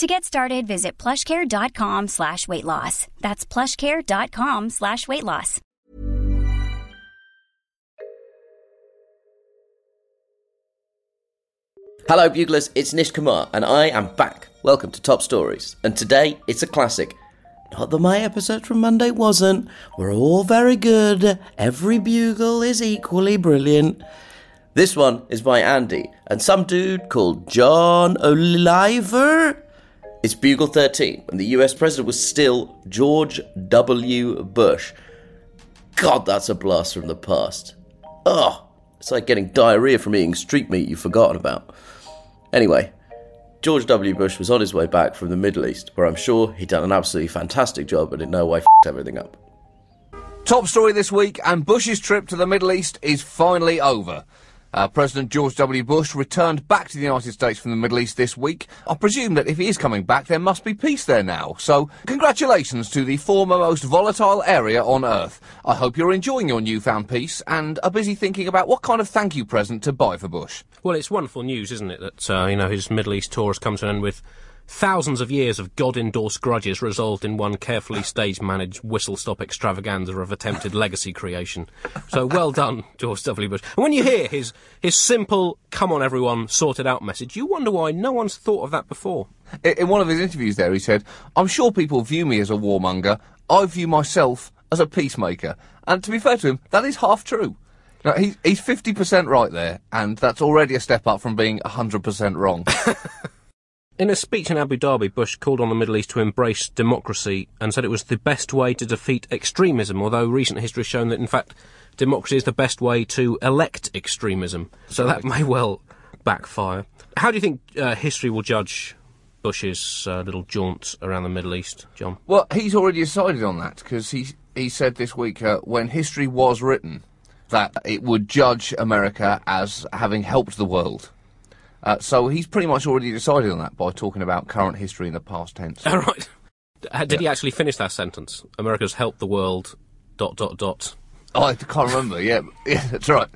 To get started, visit plushcare.com slash weight loss. That's plushcare.com slash weight loss. Hello, Buglers, it's Nish Kumar, and I am back. Welcome to Top Stories. And today, it's a classic. Not that my episode from Monday wasn't. We're all very good. Every bugle is equally brilliant. This one is by Andy and some dude called John Oliver. It's Bugle 13, and the US president was still George W. Bush. God, that's a blast from the past. Ugh, it's like getting diarrhea from eating street meat you've forgotten about. Anyway, George W. Bush was on his way back from the Middle East, where I'm sure he'd done an absolutely fantastic job but in no way f***ed everything up. Top story this week, and Bush's trip to the Middle East is finally over. Uh, President George W. Bush returned back to the United States from the Middle East this week. I presume that if he is coming back, there must be peace there now. So, congratulations to the former most volatile area on Earth. I hope you're enjoying your newfound peace and are busy thinking about what kind of thank you present to buy for Bush. Well, it's wonderful news, isn't it, that uh, you know his Middle East tour has come to an end with thousands of years of God-endorsed grudges resolved in one carefully stage-managed whistle-stop extravaganza of attempted legacy creation. So well done, George W. Bush. And when you hear his his simple "Come on, everyone, sorted out" message, you wonder why no one's thought of that before. In, in one of his interviews there, he said, I'm sure people view me as a warmonger. I view myself as a peacemaker. And to be fair to him, that is half true. Now, he, he's 50% right there, and that's already a step up from being 100% wrong. In a speech in Abu Dhabi, Bush called on the Middle East to embrace democracy and said it was the best way to defeat extremism, although recent history has shown that, in fact, democracy is the best way to elect extremism. So that may well backfire. How do you think uh, history will judge Bush's uh, little jaunt around the Middle East, John? Well, he's already decided on that because he he said this week uh, when history was written that it would judge America as having helped the world. Uh, so he's pretty much already decided on that by talking about current history in the past tense. All right. Uh, Did he actually finish that sentence? America's helped the world. Dot dot dot. Oh, I can't remember. Yeah, yeah, that's right.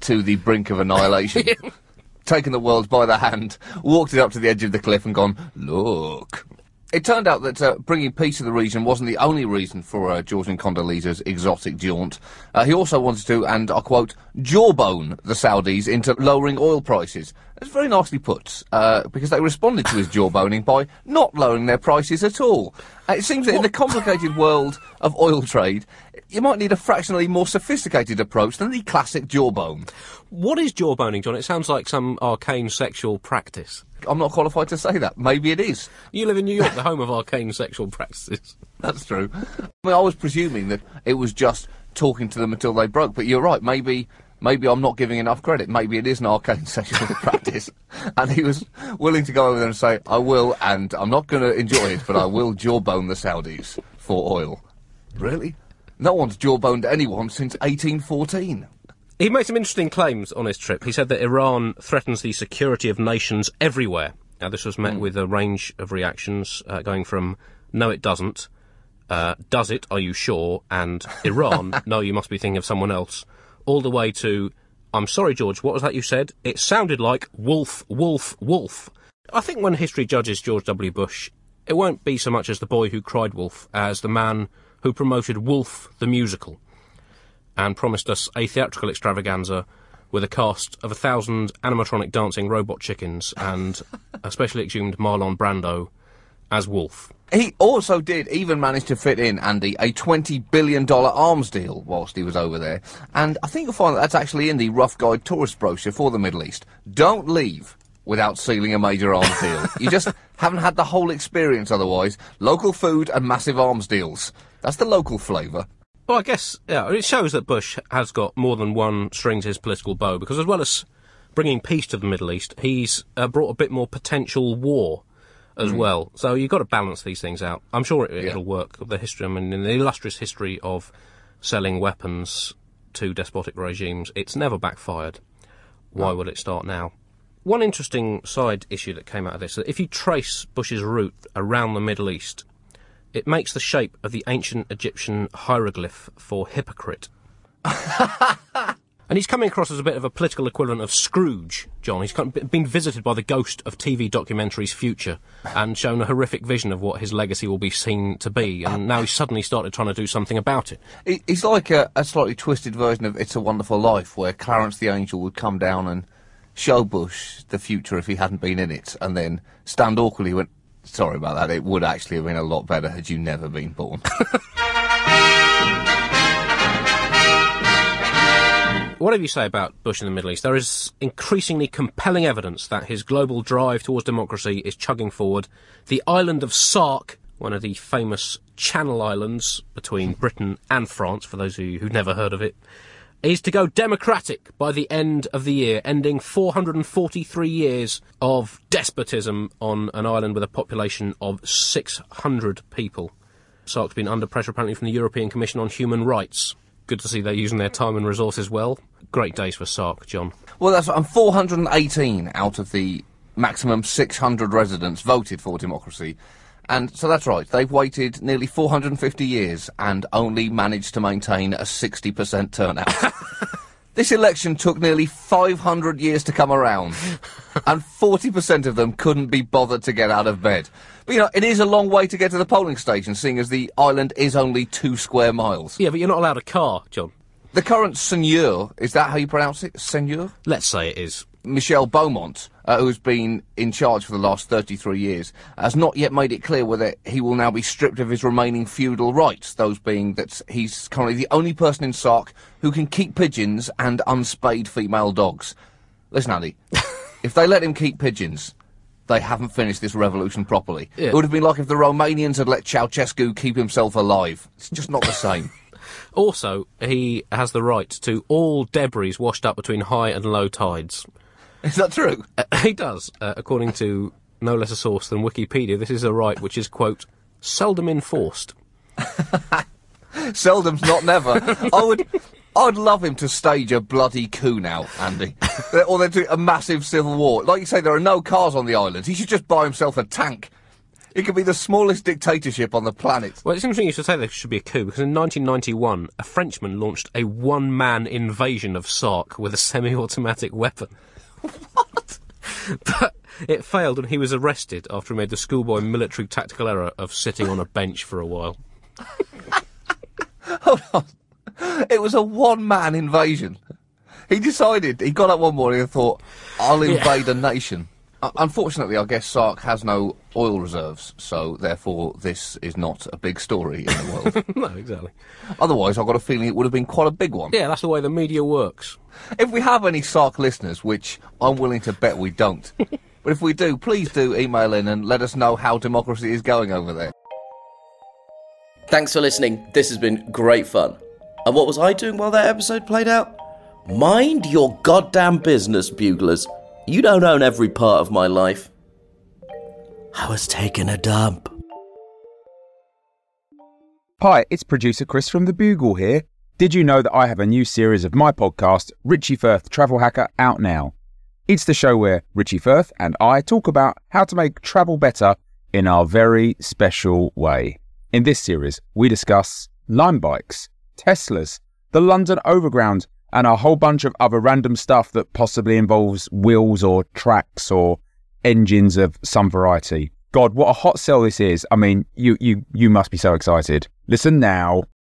To the brink of annihilation. Taken the world by the hand, walked it up to the edge of the cliff, and gone. Look. It turned out that uh, bringing peace to the region wasn't the only reason for uh, George and Condoleezza's exotic jaunt. Uh, he also wanted to, and I quote, jawbone the Saudis into lowering oil prices. That's very nicely put, uh, because they responded to his jawboning by not lowering their prices at all. Uh, it seems that in the complicated world of oil trade, you might need a fractionally more sophisticated approach than the classic jawbone. What is jawboning, John? It sounds like some arcane sexual practice. I'm not qualified to say that. Maybe it is. You live in New York, the home of arcane sexual practices. That's true. I mean, I was presuming that it was just talking to them until they broke, but you're right. Maybe, maybe I'm not giving enough credit. Maybe it is an arcane session of practice, and he was willing to go over there and say, "I will," and I'm not going to enjoy it, but I will jawbone the Saudis for oil. Really? No one's jawboned anyone since 1814. He made some interesting claims on his trip. He said that Iran threatens the security of nations everywhere. Now, this was met with a range of reactions, uh, going from "No, it doesn't," uh, "Does it? Are you sure?" and Iran, "No, you must be thinking of someone else," all the way to "I'm sorry, George. What was that you said? It sounded like wolf, wolf, wolf." I think when history judges George W. Bush, it won't be so much as the boy who cried wolf as the man who promoted Wolf the musical and promised us a theatrical extravaganza with a cast of a thousand animatronic dancing robot chickens and a specially exhumed Marlon Brando as Wolf. He also did even manage to fit in, Andy, a $20 billion arms deal whilst he was over there. And I think you'll find that that's actually in the Rough Guide tourist brochure for the Middle East. Don't leave without sealing a major arms deal. You just haven't had the whole experience otherwise. Local food and massive arms deals. That's the local flavour. Well, I guess yeah, it shows that Bush has got more than one string to his political bow because, as well as bringing peace to the Middle East, he's uh, brought a bit more potential war as mm. well. So you've got to balance these things out. I'm sure it, Yeah. it'll work. The history, I mean, in the illustrious history of selling weapons to despotic regimes. It's never backfired. Why oh. would it start now? One interesting side issue that came out of this that if you trace Bush's route around the Middle East, it makes the shape of the ancient Egyptian hieroglyph for hypocrite. and he's coming across as a bit of a political equivalent of Scrooge, John. He's been visited by the ghost of TV documentaries' future and shown a horrific vision of what his legacy will be seen to be, and now he's suddenly started trying to do something about it. He's like a, a slightly twisted version of It's a Wonderful Life, where Clarence the Angel would come down and show Bush the future if he hadn't been in it, and then stand awkwardly went, Sorry about that, it would actually have been a lot better had you never been born. Whatever you say about Bush in the Middle East, there is increasingly compelling evidence that his global drive towards democracy is chugging forward. The island of Sark, one of the famous Channel Islands between Britain and France, for those you who've never heard of it, is to go democratic by the end of the year, ending 443 years of despotism on an island with a population of 600 people. Sark's been under pressure apparently from the European Commission on Human Rights. Good to see they're using their time and resources well. Great days for Sark, John. well, that's and 418 out of the maximum 600 residents voted for democracy. And so that's right, they've waited nearly 450 years and only managed to maintain a 60% turnout. This election took nearly 500 years to come around, and 40% of them couldn't be bothered to get out of bed. But you know, it is a long way to get to the polling station, seeing as the island is only two square miles. Yeah, but you're not allowed a car, John. The current seigneur, is that how you pronounce it? Seigneur? Let's say it is. Michael Beaumont, uh, who's been in charge for the last 33 years, has not yet made it clear whether he will now be stripped of his remaining feudal rights, those being that he's currently the only person in Sark who can keep pigeons and unspayed female dogs. Listen, Andy, if they let him keep pigeons, they haven't finished this revolution properly. Yeah. It would have been like if the Romanians had let Ceausescu keep himself alive. It's just not the same. Also, he has the right to all debris washed up between high and low tides. Is that true? Uh, he does, uh, according to no less a source than Wikipedia. This is a right which is, quote, seldom enforced. Seldom's not never. I would, I'd love him to stage a bloody coup now, Andy, or they do a massive civil war. Like you say, there are no cars on the island. He should just buy himself a tank. It could be the smallest dictatorship on the planet. Well, it's interesting you should say there should be a coup because in 1991, a Frenchman launched a one-man invasion of Sark with a semi-automatic weapon. But it failed, and he was arrested after he made the schoolboy military tactical error of sitting on a bench for a while. Hold on. It was a one-man invasion. He decided. He got up one morning and thought, "I'll invade a nation." Uh, unfortunately, I guess Sark has no oil reserves, so therefore this is not a big story in the world. no, exactly. Otherwise, I've got a feeling it would have been quite a big one. Yeah, that's the way the media works. If we have any Sark listeners, which I'm willing to bet we don't, but if we do, please do email in and let us know how democracy is going over there. Thanks for listening. This has been great fun. And what was I doing while that episode played out? Mind your goddamn business, buglers. You don't own every part of my life. I was taking a dump. Hi, it's producer Chris from The Bugle here. Did you know that I have a new series of my podcast, Richie Firth Travel Hacker, out now? It's the show where Richie Firth and I talk about how to make travel better in our very special way. In this series, we discuss Lime bikes, Teslas, the London Overground, and a whole bunch of other random stuff that possibly involves wheels or tracks or engines of some variety. God, what a hot sell this is. I mean, you you you must be so excited. Listen now.